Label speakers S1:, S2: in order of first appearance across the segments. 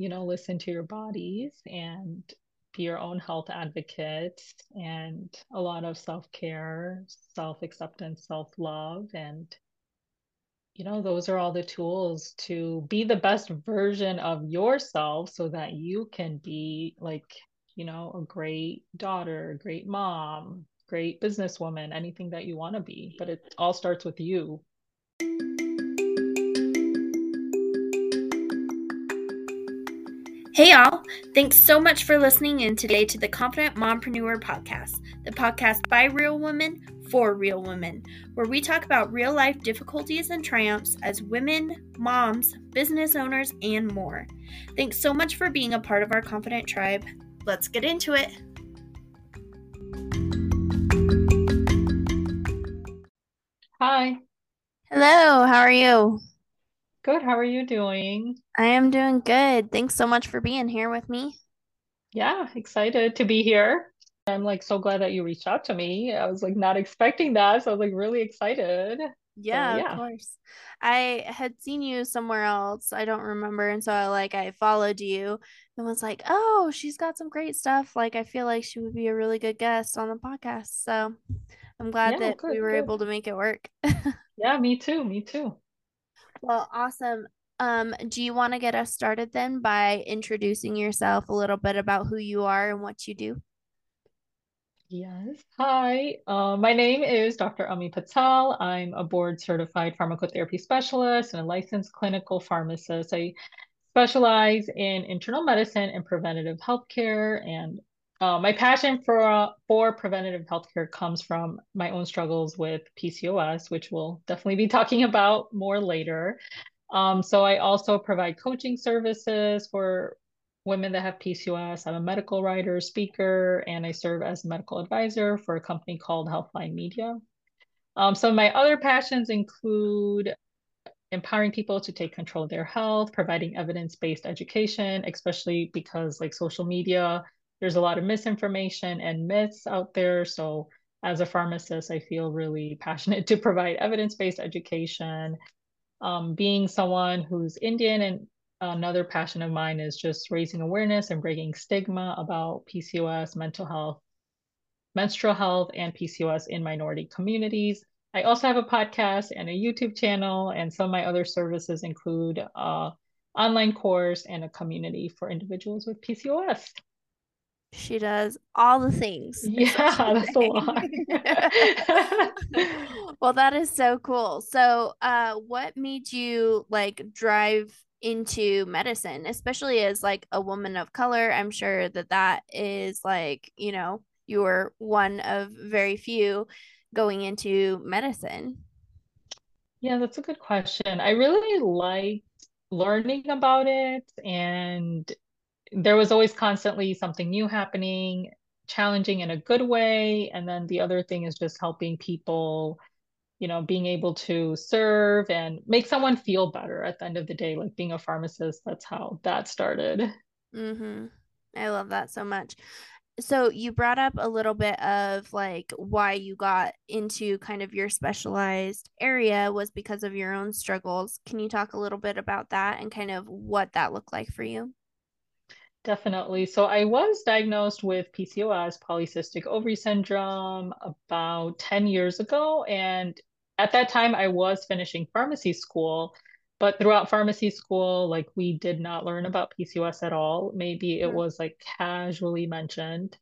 S1: you know, listen to your bodies and be your own health advocate and a lot of self-care, self-acceptance, self-love and you know, those are all the tools to be the best version of yourself so that you can be like, you know, a great daughter, great mom, great businesswoman, anything that you want to be. But it all starts with you.
S2: Hey, y'all. Thanks so much for listening in today to the Confident Mompreneur podcast, the podcast by real women for real women, where we talk about real life difficulties and triumphs as women, moms, business owners, and more. Thanks so much for being a part of our Confident tribe. Let's get into it.
S1: Hi.
S2: Hello, how are you?
S1: Good. How are you doing?
S2: I am doing good. Thanks so much for being here with me.
S1: Yeah, excited to be here. I'm like so glad that you reached out to me. I was like not expecting that. So I was like really excited.
S2: Yeah,
S1: So
S2: of course. I had seen you somewhere else. I don't remember. And so I like I followed you and was like, "Oh, she's got some great stuff. Like I feel like she would be a really good guest on the podcast." So I'm glad
S1: Yeah,
S2: that we were
S1: good.
S2: able to make it work.
S1: Yeah, me too. Me too.
S2: Well, awesome. Um, do you want to get us started then by introducing yourself a little bit about who you are and what you do?
S1: Yes. Hi. Uh, my name is Dr. Ami Patel. I'm a board certified pharmacotherapy specialist and a licensed clinical pharmacist. I specialize in internal medicine and preventative healthcare. And uh, my passion for uh, for preventative healthcare comes from my own struggles with PCOS, which we'll definitely be talking about more later. Um, so I also provide coaching services for women that have PCOS. I'm a medical writer, speaker, and I serve as a medical advisor for a company called Healthline Media. Um, so my other passions include empowering people to take control of their health, providing evidence-based education, especially because like social media, there's a lot of misinformation and myths out there. So as a pharmacist, I feel really passionate to provide evidence-based education. Um, being someone who's Indian and another passion of mine is just raising awareness and breaking stigma about PCOS, mental health, menstrual health, and PCOS in minority communities. I also have a podcast and a YouTube channel, and some of my other services include a online course and a community for individuals with PCOS.
S2: She does all the things.
S1: Yeah, that's a lot.
S2: Well, that is so cool. So, uh, what made you like drive into medicine, especially as like a woman of color? I'm sure that that is like, you know, you were one of very few going into medicine.
S1: Yeah, that's a good question. I really liked learning about it, and there was always constantly something new happening, challenging in a good way. And then the other thing is just helping people, you know, being able to serve and make someone feel better at the end of the day. Like being a pharmacist, that's how that started.
S2: Mm-hmm. I love that so much. So you brought up a little bit of like why you got into kind of your specialized area was because of your own struggles. Can you talk a little bit about that and kind of what that looked like for you?
S1: Definitely. So I was diagnosed with PCOS, polycystic ovary syndrome, about 10 years ago. And at that time, I was finishing pharmacy school. But throughout pharmacy school, like we did not learn about PCOS at all. Maybe it
S2: Mhm.
S1: was like casually mentioned.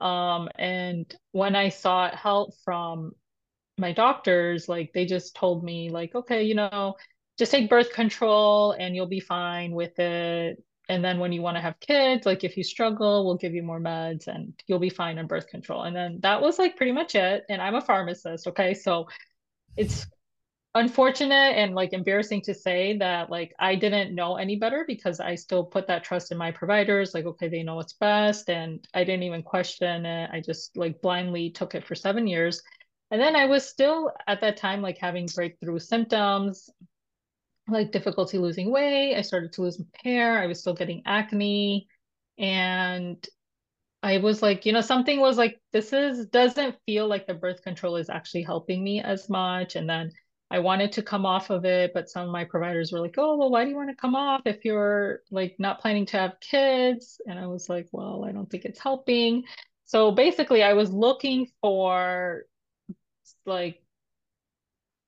S1: Um, and when I sought help from my doctors, like they just told me, like, okay, you know, just take birth control and you'll be fine with it. And then when you want to have kids, like if you struggle, we'll give you more meds and you'll be fine on birth control. And then that was like pretty much it. And I'm a pharmacist, okay? So it's unfortunate and like embarrassing to say that like I didn't know any better because I still put that trust in my providers, like, okay, they know what's best. And I didn't even question it. I just like blindly took it for seven years. And then I was still at that time like having breakthrough symptoms, like difficulty losing weight. I started to lose hair. I was still getting acne. And I was like, you know, something was like, this is doesn't feel like the birth control is actually helping me as much. And then I wanted to come off of it, but some of my providers were like, "Oh, well, why do you want to come off if you're like not planning to have kids?" And I was like, "Well, I don't think it's helping." So basically, I was looking for like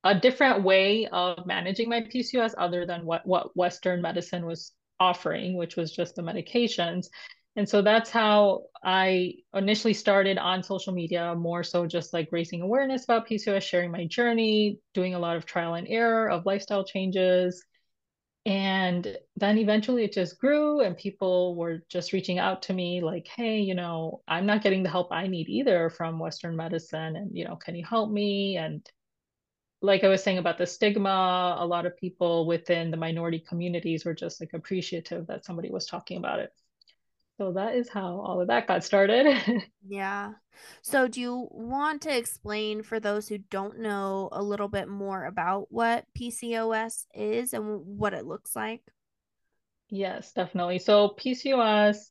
S1: a different way of managing my PCOS other than what what Western medicine was offering, which was just the medications. And so that's how I initially started on social media, more so just like raising awareness about PCOS, sharing my journey, doing a lot of trial and error of lifestyle changes. And then eventually it just grew, and people were just reaching out to me like, hey, you know, I'm not getting the help I need either from Western medicine. And, you know, can you help me? And like I was saying about the stigma, a lot of people within the minority communities were just like appreciative that somebody was talking about it. So that is how all of that got started.
S2: yeah. So do you want to explain for those who don't know a little bit more about what PCOS is and what it looks like?
S1: Yes, definitely. So PCOS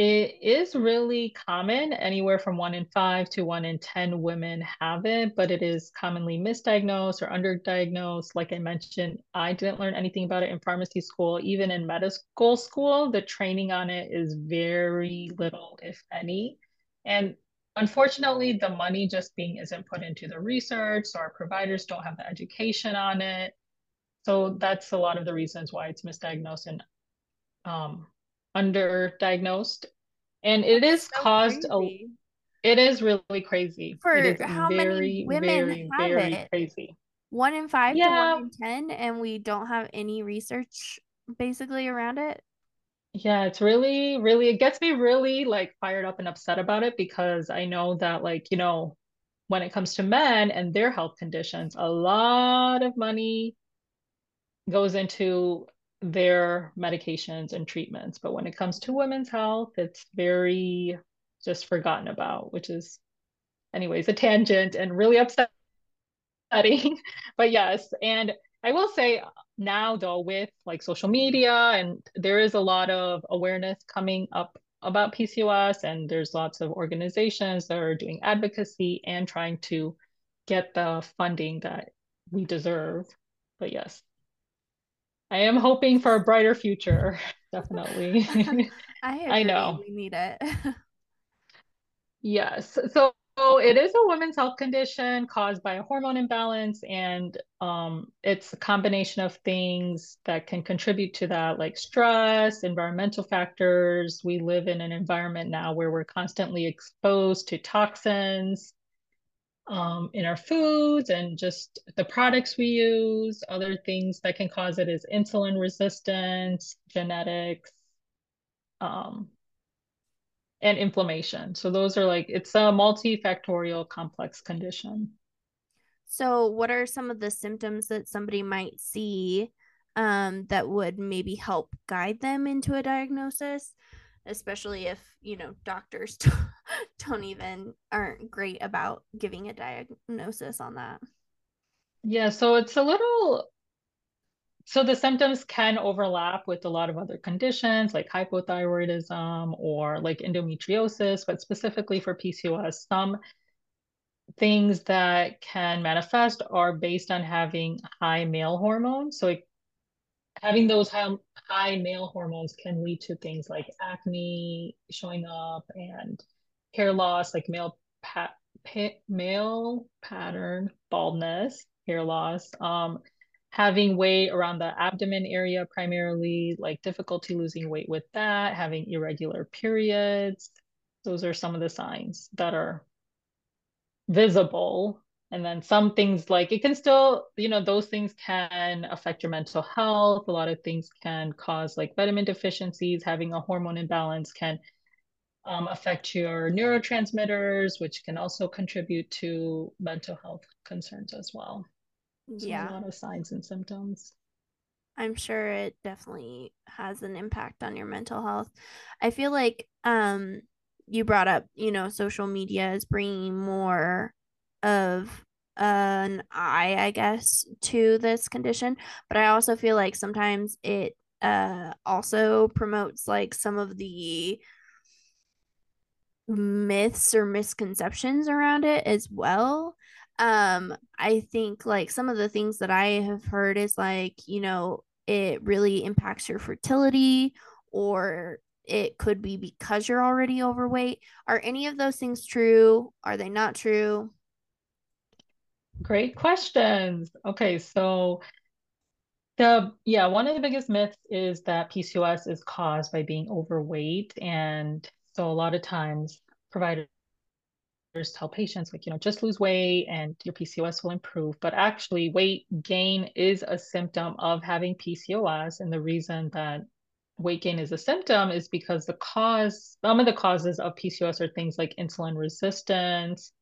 S1: it is really common. Anywhere from one in five to one in 10 women have it, but it is commonly misdiagnosed or underdiagnosed. Like I mentioned, I didn't learn anything about it in pharmacy school. Even in medical school, the training on it is very little, if any. And unfortunately, the money just being isn't put into the research, so our providers don't have the education on it. So that's a lot of the reasons why it's misdiagnosed and um, underdiagnosed. And it That's is so caused crazy. a it is really crazy.
S2: For
S1: it
S2: is how very, many women very, have very it? crazy. One in five yeah. to one in ten and we don't have any research basically around it?
S1: Yeah it's really really it gets me really like fired up and upset about it because i know that like you know when it comes to men and their health conditions a lot of money goes into their medications and treatments. But when it comes to women's health, it's very just forgotten about, which is, anyways, a tangent and really upsetting. but yes, and I will say now though, with like social media, and there is a lot of awareness coming up about PCOS, and there's lots of organizations that are doing advocacy and trying to get the funding that we deserve. But yes. I am hoping for a brighter future. Definitely.
S2: I I know we need it.
S1: yes. So, so it is a women's health condition caused by a hormone imbalance, and um, it's a combination of things that can contribute to that, like stress, environmental factors. We live in an environment now where we're constantly exposed to toxins, um, in our foods and just the products we use. Other things that can cause it is insulin resistance, genetics, um, and inflammation. So those are like, it's a multifactorial complex condition.
S2: So, what are some of the symptoms that somebody might see um, that would maybe help guide them into a diagnosis? especially if you know doctors don't even aren't great about giving a diagnosis on that.
S1: Yeah so it's a little so the symptoms can overlap with a lot of other conditions like hypothyroidism or like endometriosis but specifically for pcos some things that can manifest are based on having high male hormones. So it having those high, high male hormones can lead to things like acne showing up and hair loss, like male pa- pa- male pattern baldness, hair loss, um, having weight around the abdomen area primarily, like difficulty losing weight with that, having irregular periods. Those are some of the signs that are visible and then some things like it can still, you know, those things can affect your mental health. A lot of things can cause like vitamin deficiencies, having a hormone imbalance can um, affect your neurotransmitters, which can also contribute to mental health concerns as well. So yeah. A lot of signs and symptoms.
S2: I'm sure it definitely has an impact on your mental health. I feel like um you brought up, you know, social media is bringing more of an eye, I guess, to this condition. But I also feel like sometimes it uh also promotes like some of the myths or misconceptions around it as well. um i think like some of the things that i have heard is like you know it really impacts your fertility or it could be because you're already overweight are any of those things true are they not true
S1: Great questions. Okay, so the yeah, one of the biggest myths is that PCOS is caused by being overweight. And so a lot of times providers tell patients like, you know, just lose weight and your PCOS will improve. But actually, weight gain is a symptom of having PCOS. And the reason that weight gain is a symptom is because the cause, some of the causes of PCOS are things like insulin resistance,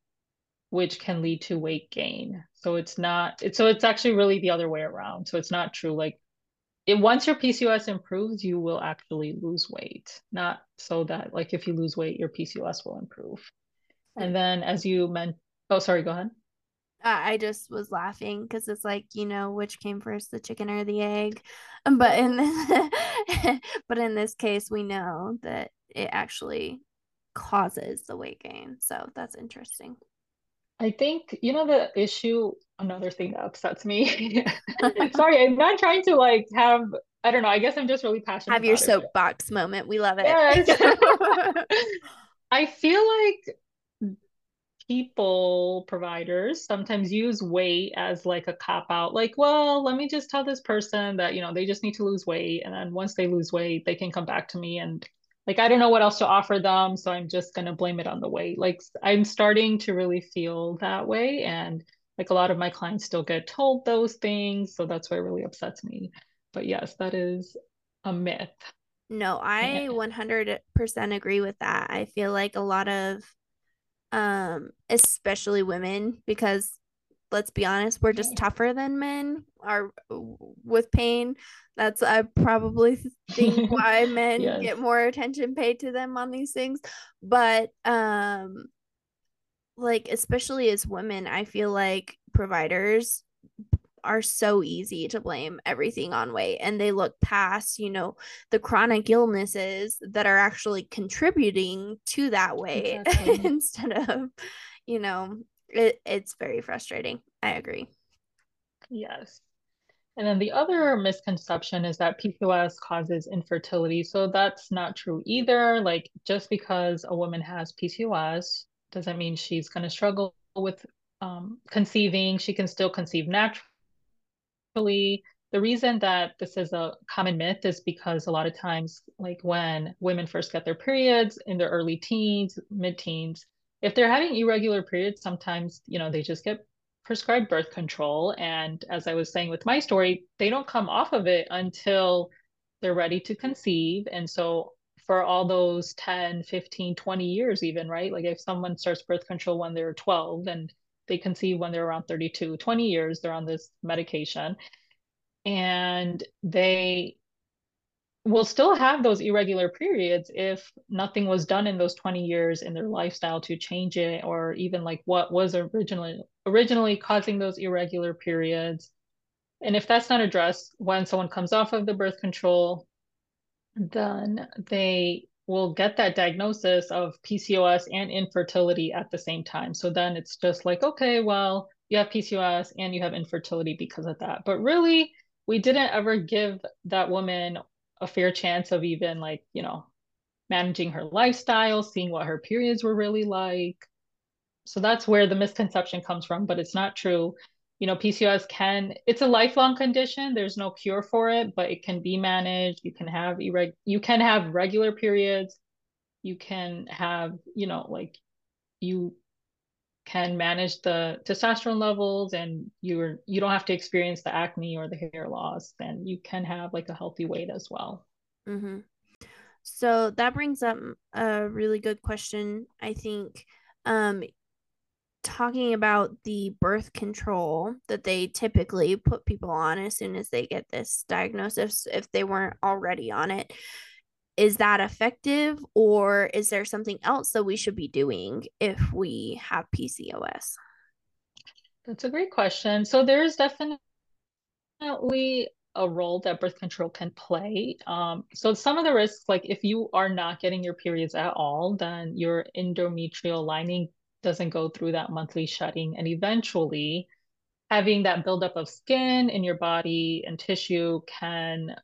S1: which can lead to weight gain. So it's not, it's, so it's actually really the other way around. So it's not true. Like it, once your PCOS improves, you will actually lose weight, not so that like if you lose weight, your PCOS will improve. And then as you meant, oh, sorry, go ahead.
S2: I just was laughing because it's like you know which came first, the chicken or the egg. Um, but in this, but in this case, we know that it actually causes the weight gain. So that's interesting.
S1: I think, you know, the issue, another thing that upsets me. Sorry, I'm not trying to like have, I don't know, I guess I'm just really passionate.
S2: Have your soapbox moment. We love it.
S1: Yes. I feel like people, providers, sometimes use weight as like a cop out. Like, well, let me just tell this person that, you know, they just need to lose weight. And then once they lose weight, they can come back to me and like I don't know what else to offer them, so I'm just gonna blame it on the weight. Like I'm starting to really feel that way, and like a lot of my clients still get told those things, so that's why it really upsets me. But yes, that is a myth.
S2: No, I 100% agree with that. I feel like a lot of um especially women because let's be honest, we're just tougher than men are with pain. That's I probably think why men yes. get more attention paid to them on these things. But um like especially as women, I feel like providers are so easy to blame everything on weight and they look past you know the chronic illnesses that are actually contributing to that weight exactly. instead of you know it, it's very frustrating. I agree.
S1: Yes. And then the other misconception is that PCOS causes infertility. So that's not true either. Like just because a woman has PCOS doesn't mean she's going to struggle with um, conceiving. She can still conceive naturally. The reason that this is a common myth is because a lot of times, like when women first get their periods in their early teens, mid teens, if they're having irregular periods, sometimes, you know, they just get prescribed birth control. And as I was saying with my story, they don't come off of it until they're ready to conceive. And so for all those 10, 15, 20 years, even, right? Like if someone starts birth control when they're 12 and they conceive when they're around 32, 20 years, they're on this medication. And they will still have those irregular periods if nothing was done in those 20 years in their lifestyle to change it or even like what was originally originally causing those irregular periods and if that's not addressed when someone comes off of the birth control then they will get that diagnosis of PCOS and infertility at the same time so then it's just like okay well you have PCOS and you have infertility because of that but really we didn't ever give that woman a fair chance of even like, you know, managing her lifestyle, seeing what her periods were really like. So that's where the misconception comes from, but it's not true. You know, PCOS can, it's a lifelong condition. There's no cure for it, but it can be managed. You can have irreg, you can have regular periods. You can have, you know, like you can manage the testosterone levels and you're you don't have to experience the acne or the hair loss then you can have like a healthy weight as well
S2: mm-hmm. so that brings up a really good question i think um talking about the birth control that they typically put people on as soon as they get this diagnosis if they weren't already on it is that effective or is there something else that we should be doing if we have PCOS?
S1: That's a great question. So there's definitely a role that birth control can play. Um, so some of the risks, like if you are not getting your periods at all, then your endometrial lining doesn't go through that monthly shedding. And eventually, having that buildup of skin in your body and tissue can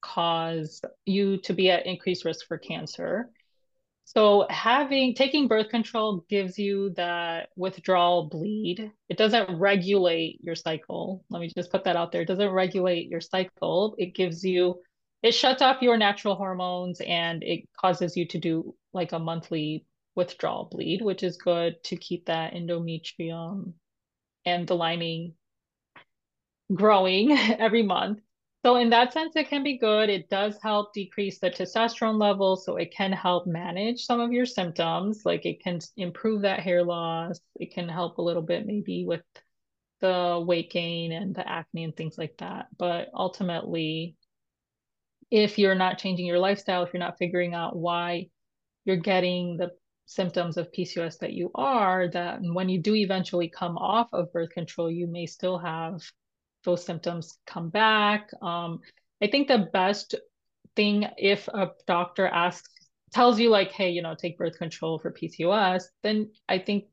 S1: cause you to be at increased risk for cancer. So having taking birth control gives you that withdrawal bleed. It doesn't regulate your cycle. Let me just put that out there. It doesn't regulate your cycle. It gives you it shuts off your natural hormones and it causes you to do like a monthly withdrawal bleed, which is good to keep that endometrium and the lining growing every month. So in that sense, it can be good. It does help decrease the testosterone level, so it can help manage some of your symptoms. Like it can improve that hair loss. It can help a little bit maybe with the weight gain and the acne and things like that. But ultimately, if you're not changing your lifestyle, if you're not figuring out why you're getting the symptoms of PCOS that you are, that when you do eventually come off of birth control, you may still have those symptoms come back. Um, I think the best thing if a doctor asks, tells you like, hey, you know, take birth control for PCOS, then I think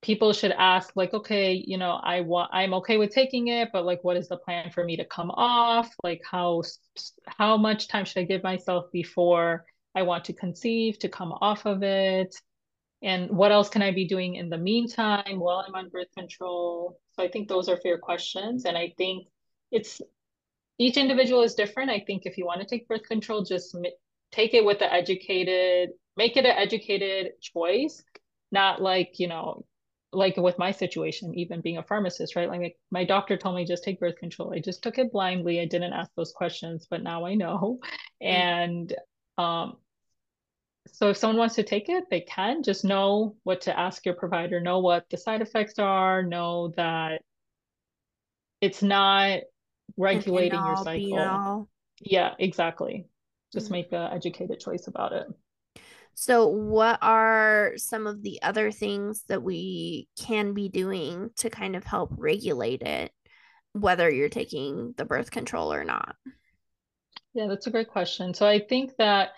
S1: people should ask like okay you know i want i'm okay with taking it but like what is the plan for me to come off like how how much time should i give myself before i want to conceive to come off of it and what else can i be doing in the meantime while i'm on birth control so i think those are fair questions and i think it's each individual is different i think if you want to take birth control just take it with the educated make it an educated choice not like you know like with my situation, even being a pharmacist, right? Like my doctor told me just take birth control. I just took it blindly. I didn't ask those questions, but now I know. Mm-hmm. And um, so if someone wants to take it, they can just know what to ask your provider, know what the side effects are, know that it's not regulating your cycle. Yeah, exactly. Just mm-hmm. make an educated choice about it.
S2: So, what are some of the other things that we can be doing to kind of help regulate it, whether you're taking the birth control or not?
S1: Yeah, that's a great question. So, I think that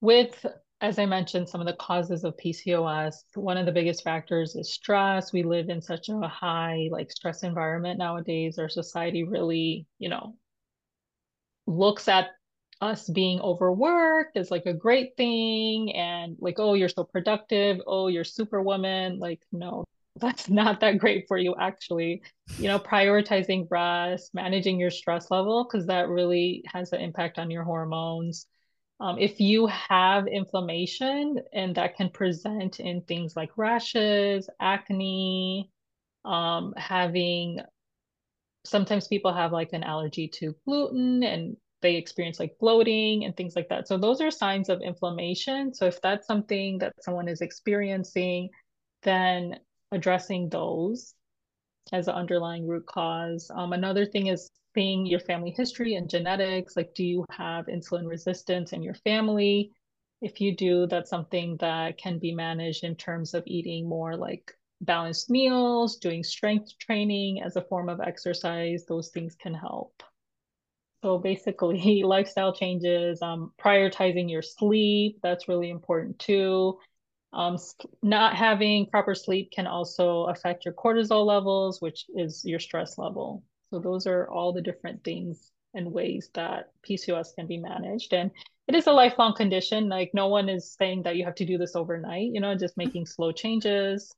S1: with, as I mentioned, some of the causes of PCOS, one of the biggest factors is stress. We live in such a high, like, stress environment nowadays. Our society really, you know, looks at us being overworked is like a great thing and like oh you're so productive oh you're superwoman like no that's not that great for you actually you know prioritizing rest managing your stress level because that really has an impact on your hormones um, if you have inflammation and that can present in things like rashes acne um, having sometimes people have like an allergy to gluten and they experience like bloating and things like that. So those are signs of inflammation. So if that's something that someone is experiencing, then addressing those as an underlying root cause. Um, another thing is seeing your family history and genetics. Like, do you have insulin resistance in your family? If you do, that's something that can be managed in terms of eating more like balanced meals, doing strength training as a form of exercise. Those things can help. So basically, lifestyle changes, um, prioritizing your sleep, that's really important too. Um, not having proper sleep can also affect your cortisol levels, which is your stress level. So those are all the different things and ways that PCOS can be managed. And it is a lifelong condition. Like no one is saying that you have to do this overnight, you know, just mm-hmm. making slow changes.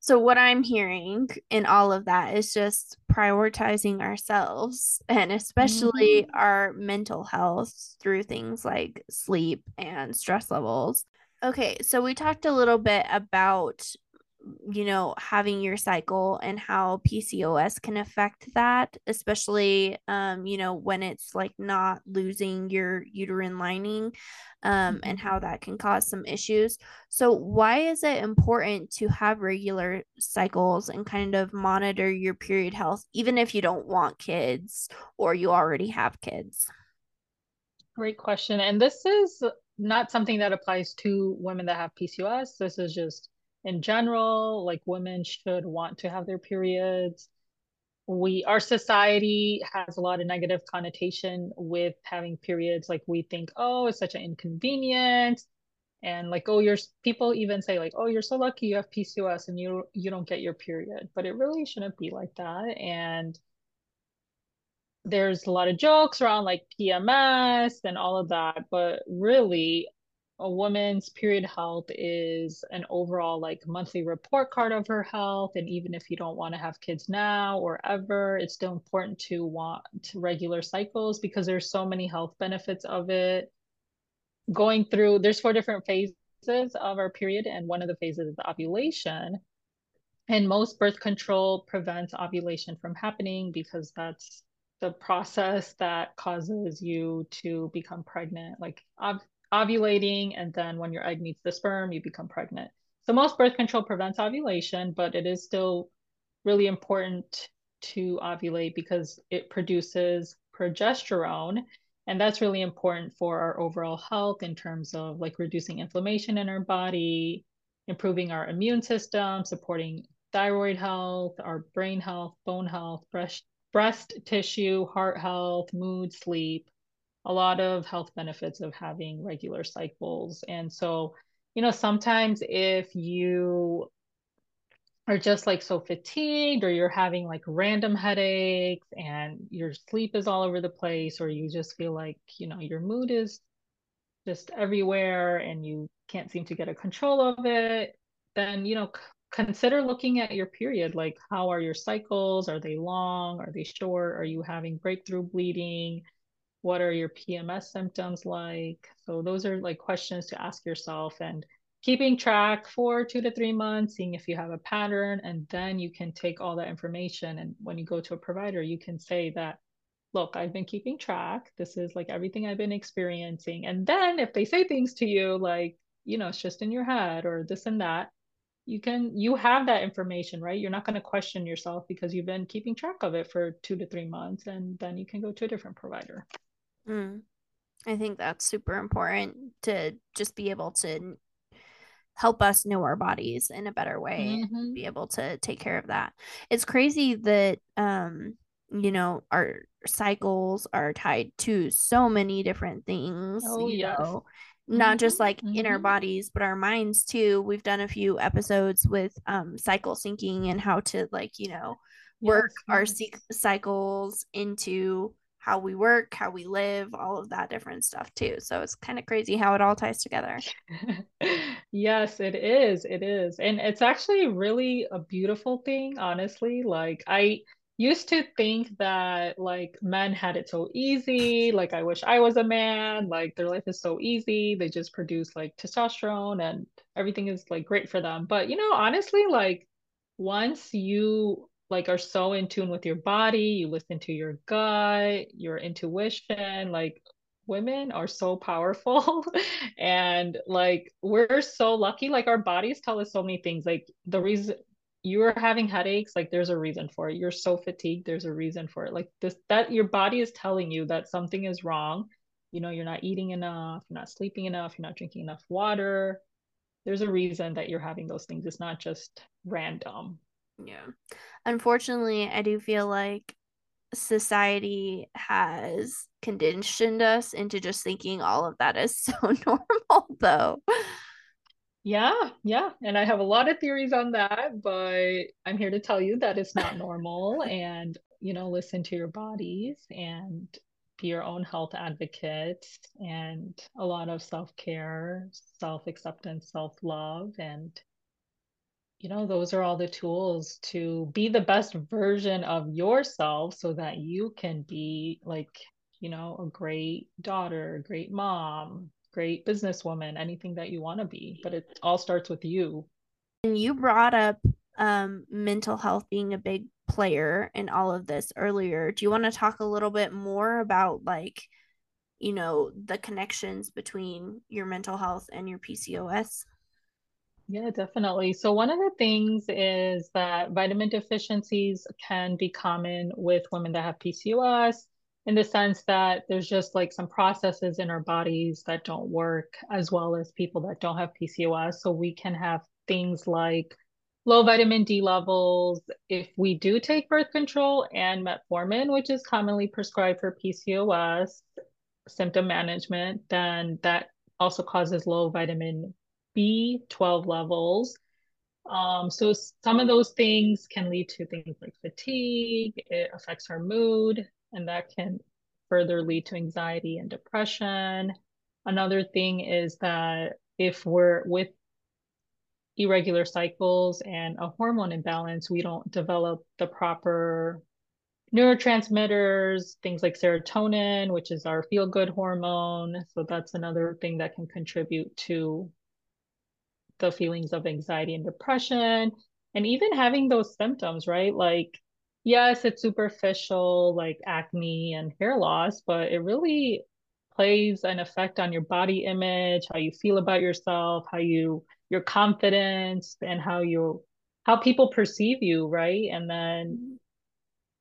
S2: So, what I'm hearing in all of that is just prioritizing ourselves and especially mm-hmm. our mental health through things like sleep and stress levels. Okay, so we talked a little bit about you know having your cycle and how PCOS can affect that especially um you know when it's like not losing your uterine lining um mm-hmm. and how that can cause some issues. So why is it important to have regular cycles and kind of monitor your period health even if you don't want kids or you already have kids?
S1: Great question and this is not something that applies to women that have PCOS this is just in general like women should want to have their periods. We our society has a lot of negative connotation with having periods. Like we think oh it's such an inconvenience. And like oh you're people even say like oh you're so lucky you have PCOS and you you don't get your period. But it really shouldn't be like that. And there's a lot of jokes around like PMS and all of that. But really a woman's period health is an overall like monthly report card of her health and even if you don't want to have kids now or ever it's still important to want regular cycles because there's so many health benefits of it. Going through there's four different phases of our period and one of the phases is ovulation. And most birth control prevents ovulation from happening because that's the process that causes you to become pregnant. Like ovulating and then when your egg meets the sperm you become pregnant. So most birth control prevents ovulation but it is still really important to ovulate because it produces progesterone and that's really important for our overall health in terms of like reducing inflammation in our body, improving our immune system, supporting thyroid health, our brain health, bone health, breast, breast tissue, heart health, mood, sleep, a lot of health benefits of having regular cycles. And so, you know, sometimes if you are just like so fatigued or you're having like random headaches and your sleep is all over the place or you just feel like you know your mood is just everywhere and you can't seem to get a control of it then you know consider looking at your period. Like how are your cycles? Are they long? Are they short? Are you having breakthrough bleeding what are your pms symptoms like so those are like questions to ask yourself and keeping track for two to three months, seeing if you have a pattern, and then you can take all that information. And when you go to a provider, you can say that, look, I've been keeping track. This is like everything I've been experiencing. And then if they say things to you like, you know, it's just in your head or this and that, you can you have that information right you're not going to question yourself because you've been keeping track of it for two to three months and then you can go to a different provider
S2: mm. i think that's super important to just be able to help us know our bodies in a better way mm-hmm. and be able to take care of that. It's crazy that um you know our cycles are tied to so many different things, oh, know, not mm-hmm. just like mm-hmm. in our mm-hmm. bodies but our minds too. We've done a few episodes with um cycle syncing and how to like, you know, work yes, our cycles into how we work, how we live, all of that different stuff too. So it's kind of crazy how it all ties together.
S1: yes, it is. It is. And it's actually really a beautiful thing, honestly. Like I used to think that like men had it so easy, like I wish I was a man, like their life is so easy. They just produce like testosterone and everything is like great for them. But you know, honestly, like once you like are so in tune with your body, you listen to your gut, your intuition, like women are so powerful. And like we're so lucky like our bodies tell us so many things like the reason you're having headaches like there's a reason for it. You're so fatigued there's a reason for it. Like this that your body is telling you that something is wrong. You know you're not eating enough you're not sleeping enough you're not drinking enough water. There's a reason that you're having those things. It's not just random
S2: yeah. Unfortunately, I do feel like society has conditioned us into just thinking all of that is so normal though.
S1: Yeah, yeah. And I have a lot of theories on that, but I'm here to tell you that it's not normal and, you know, listen to your bodies and be your own health advocate and a lot of self-care, self-acceptance, self-love and you know, those are all the tools to be the best version of yourself so that you can be like, you know, a great daughter, great mom, great businesswoman, anything that you want to be. But it all starts with you.
S2: And you brought up um, mental health being a big player in all of this earlier. Do you want to talk a little bit more about like, you know, the connections between your mental health and your PCOS?
S1: Yeah, definitely. So, one of the things is that vitamin deficiencies can be common with women that have PCOS in the sense that there's just like some processes in our bodies that don't work as well as people that don't have PCOS. So, we can have things like low vitamin D levels. If we do take birth control and metformin, which is commonly prescribed for PCOS symptom management, then that also causes low vitamin B12 levels. Um, so some of those things can lead to things like fatigue, it affects our mood, and that can further lead to anxiety and depression. Another thing is that if we're with irregular cycles and a hormone imbalance, we don't develop the proper neurotransmitters, things like serotonin, which is our feel good hormone. So that's another thing that can contribute to the feelings of anxiety and depression. And even having those symptoms, right? Like, yes, it's superficial, like acne and hair loss, but it really plays an effect on your body image, how you feel about yourself, how you your confidence and how you how people perceive you, right? And then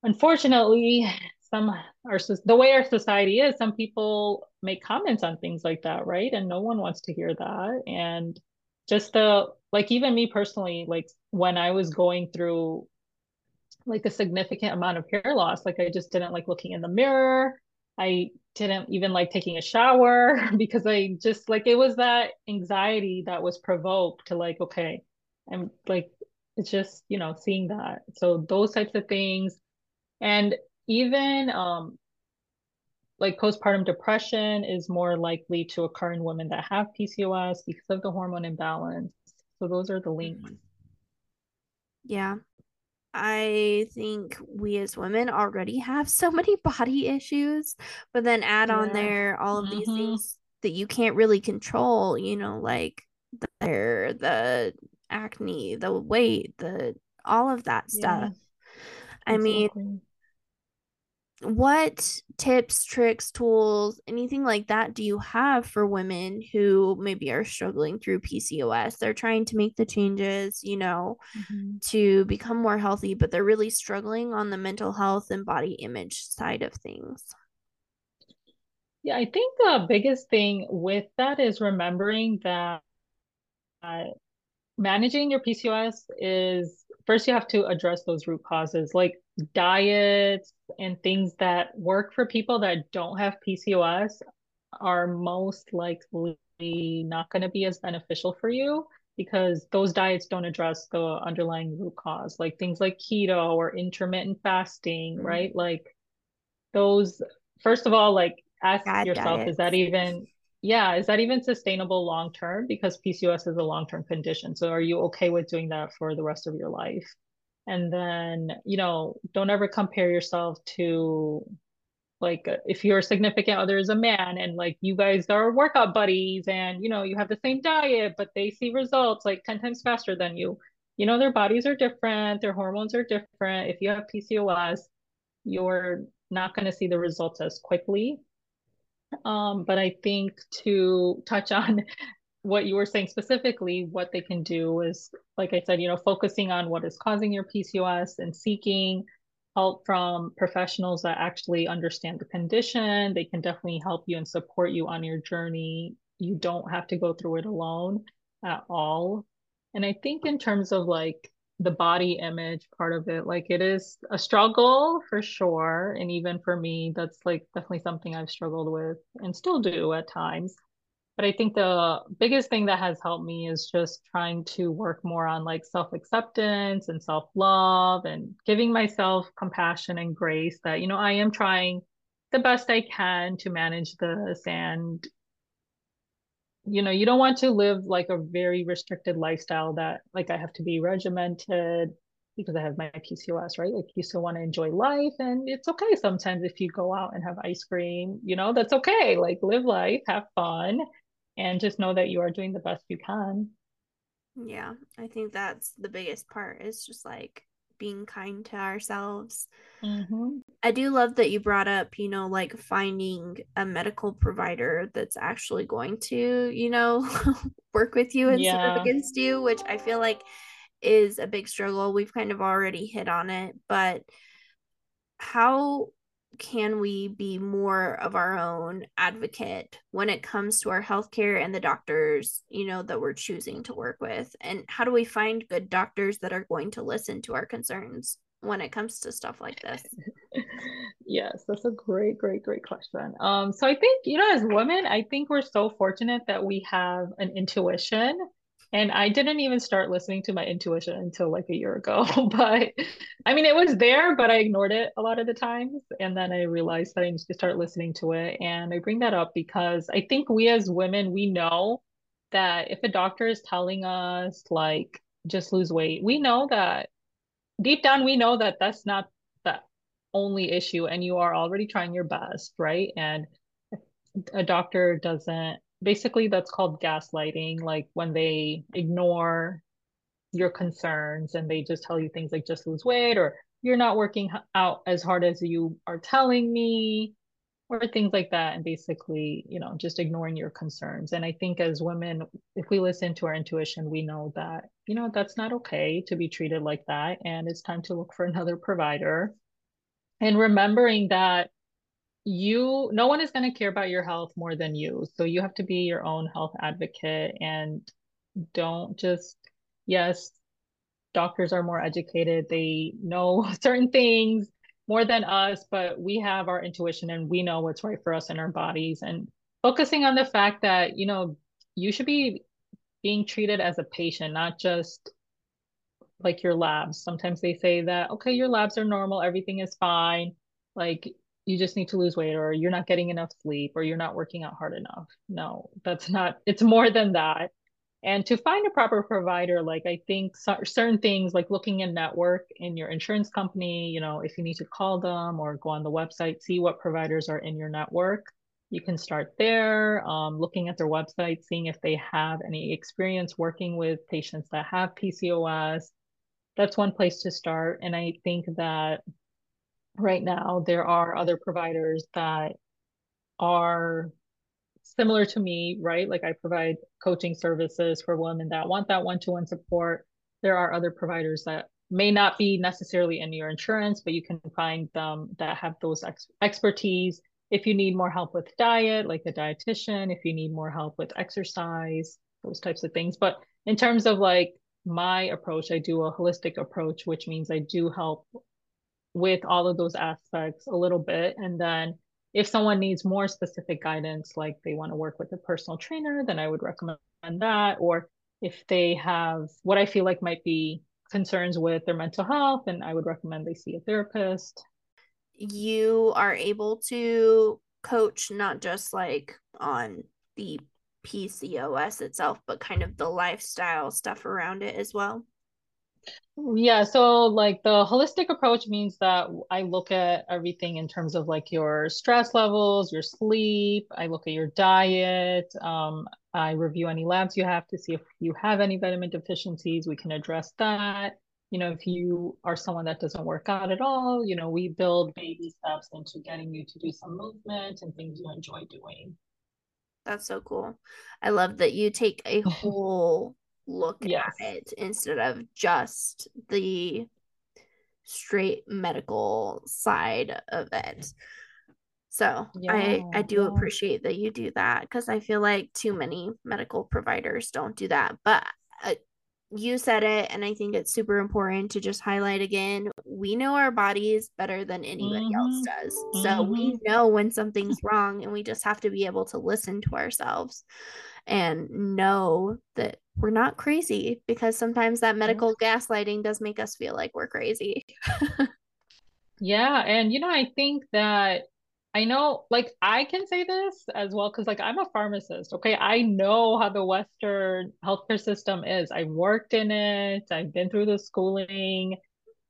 S1: unfortunately, some our the way our society is, some people make comments on things like that, right? And no one wants to hear that. And just the like even me personally, like when I was going through like a significant amount of hair loss, like I just didn't like looking in the mirror. I didn't even like taking a shower because I just like it was that anxiety that was provoked to like, okay, I'm like, it's just, you know, seeing that. So those types of things. And even um like postpartum depression is more likely to occur in women that have PCOS because of the hormone imbalance. So those are the links.
S2: Yeah. I think we as women already have so many body issues, but then add yeah. on there all of mm-hmm. these things that you can't really control, you know, like the hair, the acne, the weight, the all of that stuff. Yeah. I mean, what tips, tricks, tools, anything like that do you have for women who maybe are struggling through PCOS? They're trying to make the changes, you know, mm-hmm. to become more healthy, but they're really struggling on the mental health and body image side of things.
S1: Yeah, I think the biggest thing with that is remembering that uh, managing your PCOS is first you have to address those root causes like diets and things that work for people that don't have PCOS are most likely not going to be as beneficial for you because those diets don't address the underlying root cause like things like keto or intermittent fasting mm-hmm. right like those first of all like ask yourself diets. is that even yeah, is that even sustainable long term? Because PCOS is a long term condition. So are you okay with doing that for the rest of your life? And then, you know, don't ever compare yourself to like if your significant other is a man and like you guys are workout buddies and you know you have the same diet but they see results like 10 times faster than you you know their bodies are different their hormones are different if you have pcos you're not going to see the results as quickly um, but I think to touch on what you were saying specifically, what they can do is, like I said, you know, focusing on what is causing your PCOS and seeking help from professionals that actually understand the condition. They can definitely help you and support you on your journey. You don't have to go through it alone at all. And I think in terms of like the body image part of it like it is a struggle for sure. And even for me that's like definitely something i've struggled with and still do at times. But i think the biggest thing that has helped me is just trying to work more on like self-acceptance and self-love and giving myself compassion and grace that you know i am trying the best i can to manage this and you know you don't want to live like a very restricted lifestyle that like i have to be regimented because i have my pcos right? Like you still want to enjoy life and it's okay sometimes if you go out and have ice cream you know that's okay. Like live life have fun and just know that you are doing the best you can.
S2: Yeah i think that's the biggest part. Is just like being kind to ourselves. Mm-hmm. I do love that you brought up, you know, like finding a medical provider that's actually going to, you know, work with you instead yeah. of against you, which I feel like is a big struggle. We've kind of already hit on it, but how can we be more of our own advocate when it comes to our healthcare and the doctors you know that we're choosing to work with and how do we find good doctors that are going to listen to our concerns when it comes to stuff like this
S1: Yes, that's a great, great, great question. Um, so I think, you know, as women, I think we're so fortunate that we have an intuition. And I didn't even start listening to my intuition until like a year ago. But I mean, it was there, but I ignored it a lot of the times. And then I realized that I need to start listening to it. And I bring that up because I think we as women, we know that if a doctor is telling us like just lose weight, we know that deep down we know that that's not the only issue and you are already trying your best, right? And a doctor doesn't basically that's called gaslighting, like when they ignore your concerns and they just tell you things like just lose weight or you're not working out as hard as you are telling me or things like that and basically you know just ignoring your concerns. And i think as women if we listen to our intuition we know that you know that's not okay to be treated like that and it's time to look for another provider. And remembering that you no one is going to care about your health more than you so you have to be your own health advocate and don't just yes doctors are more educated they know certain things more than us, but we have our intuition and we know what's right for us in our bodies. And focusing on the fact that, you know, you should be being treated as a patient, not just like your labs. Sometimes they say that, okay, your labs are normal, everything is fine. Like you just need to lose weight or you're not getting enough sleep or you're not working out hard enough. No, that's not, it's more than that. And to find a proper provider like i think certain things like looking in network in your insurance company you know if you need to call them or go on the website see what providers are in your network you can start there. Um, looking at their website seeing if they have any experience working with patients that have pcos that's one place to start. And i think that right now there are other providers that are similar to me, right? Like I provide coaching services for women that want that one to one support. There are other providers that may not be necessarily in your insurance, but you can find them that have those ex- expertise. If you need more help with diet, like a dietitian, if you need more help with exercise, those types of things. But in terms of like my approach, I do a holistic approach, which means I do help with all of those aspects a little bit. And then if someone needs more specific guidance, like they want to work with a personal trainer, then I would recommend that. Or if they have what I feel like might be concerns with their mental health, then I would recommend they see a therapist.
S2: You are able to coach not just like on the PCOS itself, but kind of the lifestyle stuff around it as well.
S1: Yeah, so like the holistic approach means that I look at everything in terms of like your stress levels, your sleep, I look at your diet, um, I review any labs you have to see if you have any vitamin deficiencies, we can address that. You know, if you are someone that doesn't work out at all, you know, we build baby steps into getting you to do some movement and things you enjoy doing.
S2: That's so cool. I love that you take a whole look yes. at it instead of just the straight medical side of it. So yeah, I I do yeah. appreciate that you do that because I feel like too many medical providers don't do that. But uh, you said it, and I think it's super important to just highlight again. We know our bodies better than anybody mm-hmm. else does, mm-hmm. so we mm-hmm. know when something's wrong, and we just have to be able to listen to ourselves and know that we're not crazy because sometimes that medical gaslighting does make us feel like we're crazy.
S1: yeah. And, you know, I think that I know, like, I can say this as well because, like, I'm a pharmacist. Okay. I know how the Western healthcare system is. I worked in it, I've been through the schooling.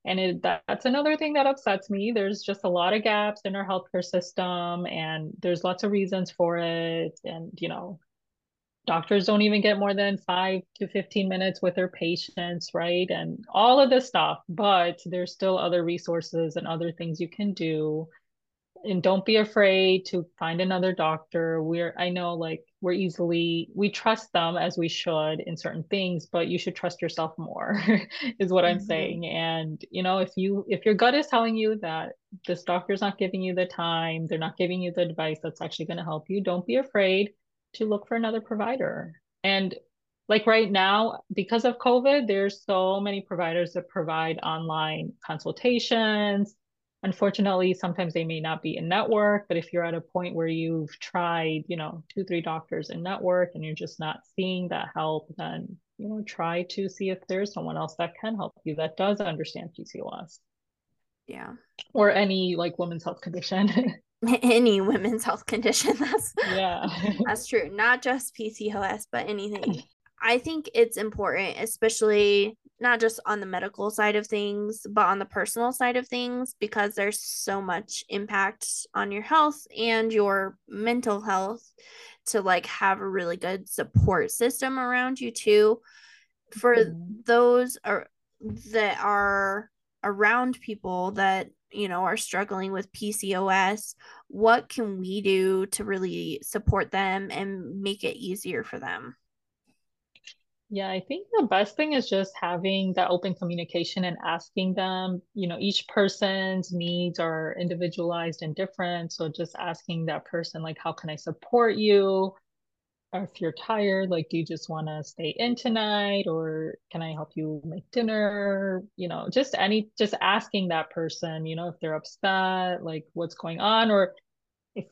S1: And it, that, that's another thing that upsets me. There's just a lot of gaps in our healthcare system, and there's lots of reasons for it. And, you know, doctors don't even get more than five to 15 minutes with their patients, right? And all of this stuff, but there's still other resources and other things you can do. And don't be afraid to find another doctor. We're, I know like we're easily, we trust them as we should in certain things, but you should trust yourself more, is what mm-hmm. I'm saying. And, you know, if you, if your gut is telling you that this doctor's not giving you the time, they're not giving you the advice that's actually going to help you, don't be afraid to look for another provider. And like right now, because of COVID, there's so many providers that provide online consultations. unfortunately, sometimes they may not be in network, but if you're at a point where you've tried, you know, two, three doctors in network and you're just not seeing that help, then, you know, try to see if there's someone else that can help you that does understand PCOS.
S2: Yeah.
S1: Or any like women's health condition.
S2: any women's health condition. That's
S1: yeah.
S2: that's true. Not just PCOS, but anything. I think it's important, especially not just on the medical side of things, but on the personal side of things, because there's so much impact on your health and your mental health to like have a really good support system around you too. For mm-hmm. those are that are around people that you know are struggling with PCOS, what can we do to really support them and make it easier for them?
S1: Yeah, I think the best thing is just having that open communication and asking them, you know, each person's needs are individualized and different. So just asking that person, like, how can I support you? If you're tired, like, do you just want to stay in tonight? Or can I help you make dinner? You know, just any, just asking that person, you know, if they're upset, like what's going on, or if,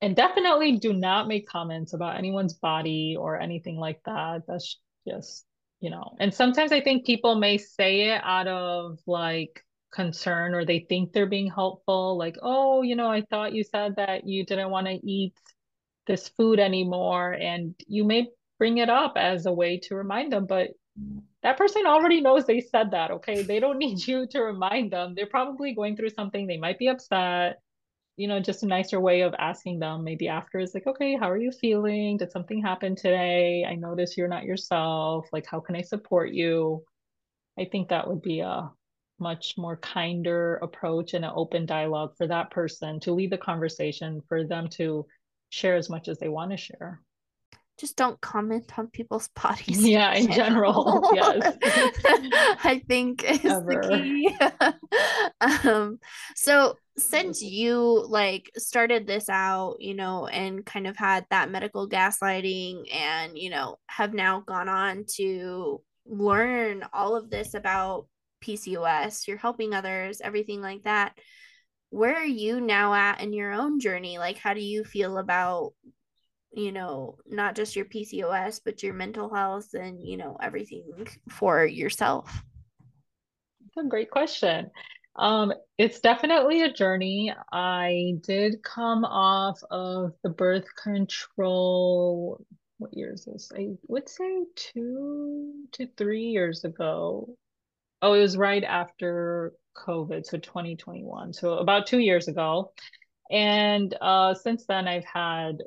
S1: and definitely do not make comments about anyone's body or anything like that. That's just you know and sometimes i think people may say it out of like concern or they think they're being helpful like oh you know i thought you said that you didn't want to eat this food anymore and you may bring it up as a way to remind them but that person already knows they said that okay they don't need you to remind them they're probably going through something they might be upset you know, just a nicer way of asking them maybe after is like, okay, how are you feeling? Did something happen today? I notice you're not yourself. Like, how can I support you? I think that would be a much more kinder approach and an open dialogue for that person to lead the conversation, for them to share as much as they want to share
S2: just don't comment on people's bodies.
S1: Yeah, in general. yes.
S2: I think is Ever. the key. um, so since you like started this out, you know, and kind of had that medical gaslighting and, you know, have now gone on to learn all of this about PCOS, you're helping others, everything like that. Where are you now at in your own journey? Like, how do you feel about you know, not just your PCOS, but your mental health and, you know, everything for yourself?
S1: That's a great question. Um, it's definitely a journey. I did come off of the birth control. What year is this? I would say two to three years ago. Oh, it was right after COVID, so 2021. So about two years ago. And uh, since then, I've had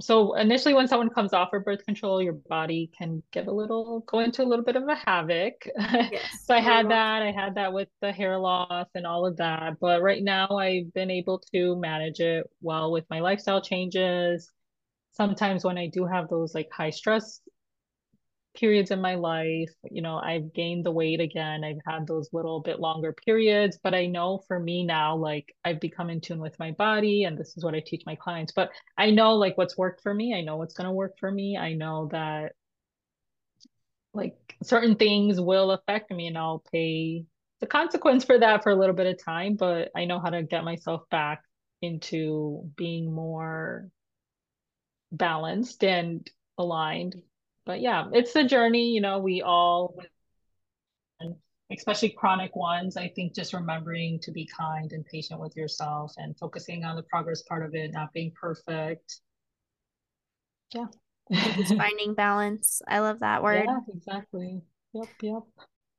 S1: so initially when someone comes off of birth control your body can get a little go into a little bit of a havoc yes. so i had that i had that with the hair loss and all of that but right now i've been able to manage it well with my lifestyle changes sometimes when i do have those like high stress periods in my life. You know, I've gained the weight again. I've had those little bit longer periods, but I know for me now, like I've become in tune with my body and this is what I teach my clients. But I know like what's worked for me. I know what's going to work for me. I know that like certain things will affect me and I'll pay the consequence for that for a little bit of time, but I know how to get myself back into being more balanced and aligned but yeah, it's a journey. You know, we all, especially chronic ones, I think just remembering to be kind and patient with yourself and focusing on the progress part of it, not being perfect. Yeah.
S2: just finding balance. I love that word.
S1: Yeah, exactly. Yep, yep.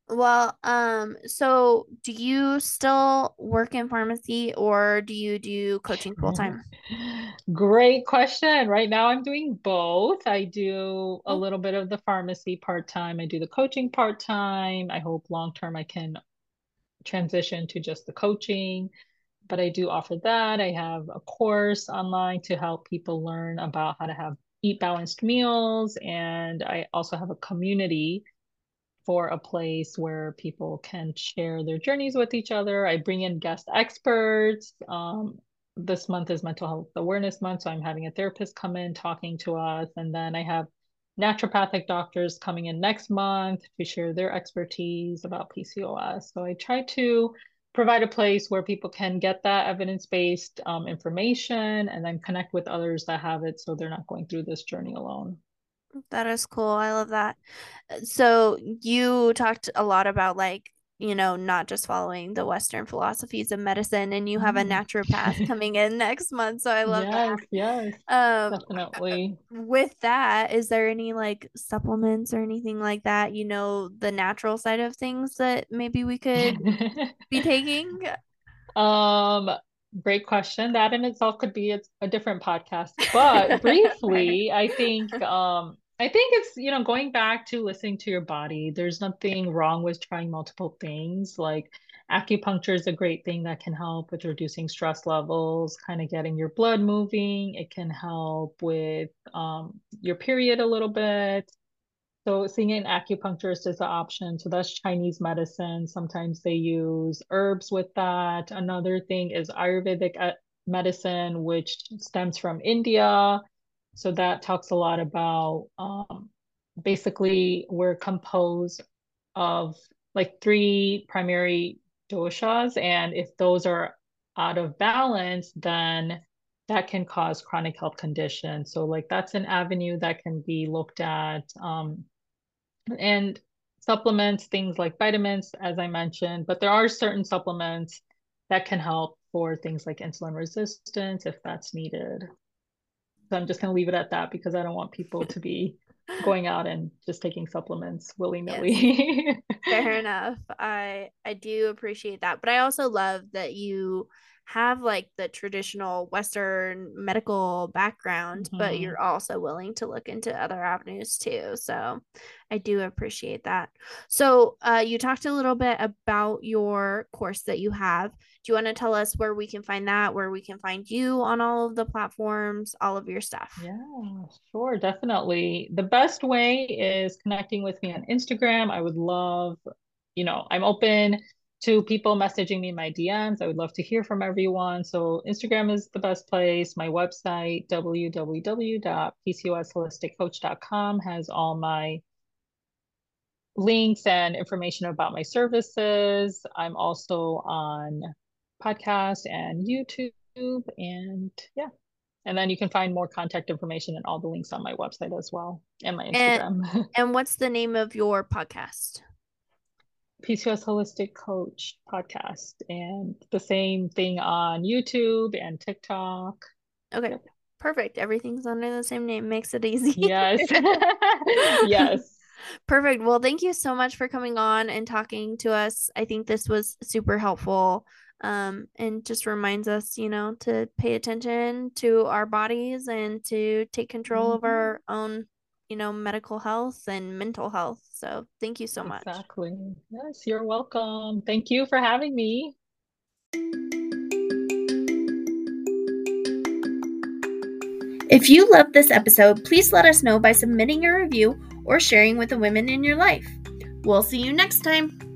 S2: Well, um, so do you still work in pharmacy or do you do coaching full time?
S1: Great question. Right now I'm doing both. I do a oh. little bit of the pharmacy part time. I do the coaching part time. I hope long term I can transition to just the coaching, but I do offer that. I have a course online to help people learn about how to have eat balanced meals and I also have a community for a place where people can share their journeys with each other. I bring in guest experts. Um, this month is Mental Health Awareness Month, so I'm having a therapist come in talking to us. And then I have naturopathic doctors coming in next month to share their expertise about PCOS. So I try to provide a place where people can get that evidence-based um, information and then connect with others that have it so they're not going through this journey alone.
S2: That is cool. I love that. So you talked a lot about like you know, not just following the Western philosophies of medicine. And you have a mm. naturopath coming in next month. So I love
S1: yes,
S2: that.
S1: Yes, um, definitely.
S2: With that, is there any like supplements or anything like that, you know, the natural side of things that maybe we could be taking?
S1: Um, great question. That in itself could be a, a different podcast. But briefly, I think um I think it's, you know, going back to listening to your body. There's nothing wrong with trying multiple things. Like acupuncture is a great thing that can help with reducing stress levels, kind of getting your blood moving. It can help with um, your period a little bit. So seeing an acupuncturist is an option. So that's Chinese medicine. Sometimes they use herbs with that. Another thing is Ayurvedic uh, medicine, which stems from India so that talks a lot about um, basically we're composed of like three primary doshas. And if those are out of balance, then that can cause chronic health conditions. So like that's an avenue that can be looked at. Um, and supplements, things like vitamins, as I mentioned, but there are certain supplements that can help for things like insulin resistance if that's needed. So I'm just going to leave it at that because I don't want people to be going out and just taking supplements willy-nilly.
S2: Yes. Fair enough. I I do appreciate that, but I also love that you have like the traditional western medical background mm-hmm. but you're also willing to look into other avenues too so i do appreciate that so uh, you talked a little bit about your course that you have you want to tell us where we can find that where we can find you on all of the platforms all of your stuff
S1: yeah sure definitely the best way is connecting with me on instagram i would love you know i'm open to people messaging me my DMs. I would love to hear from everyone. So Instagram is the best place. My website, www.pcosholisticcoach.com, has all my links and information about my services. I'm also on podcast and YouTube and yeah. And then you can find more contact information and all the links on my website as well and my Instagram.
S2: And, and what's the name of your podcast?
S1: PCOS Holistic Coach podcast and the same thing on YouTube and TikTok.
S2: Okay. Yep. Perfect. Everything's under the same name makes it easy.
S1: Yes. yes.
S2: Perfect. Well, thank you so much for coming on and talking to us. I think this was super helpful. Um, and just reminds us, you know, to pay attention to our bodies and to take control mm-hmm. of our own you know, medical health and mental health. So thank you so much.
S1: Exactly. Yes, you're welcome. Thank you for having me.
S2: If you loved this episode, please let us know by submitting a review or sharing with the women in your life. We'll see you next time.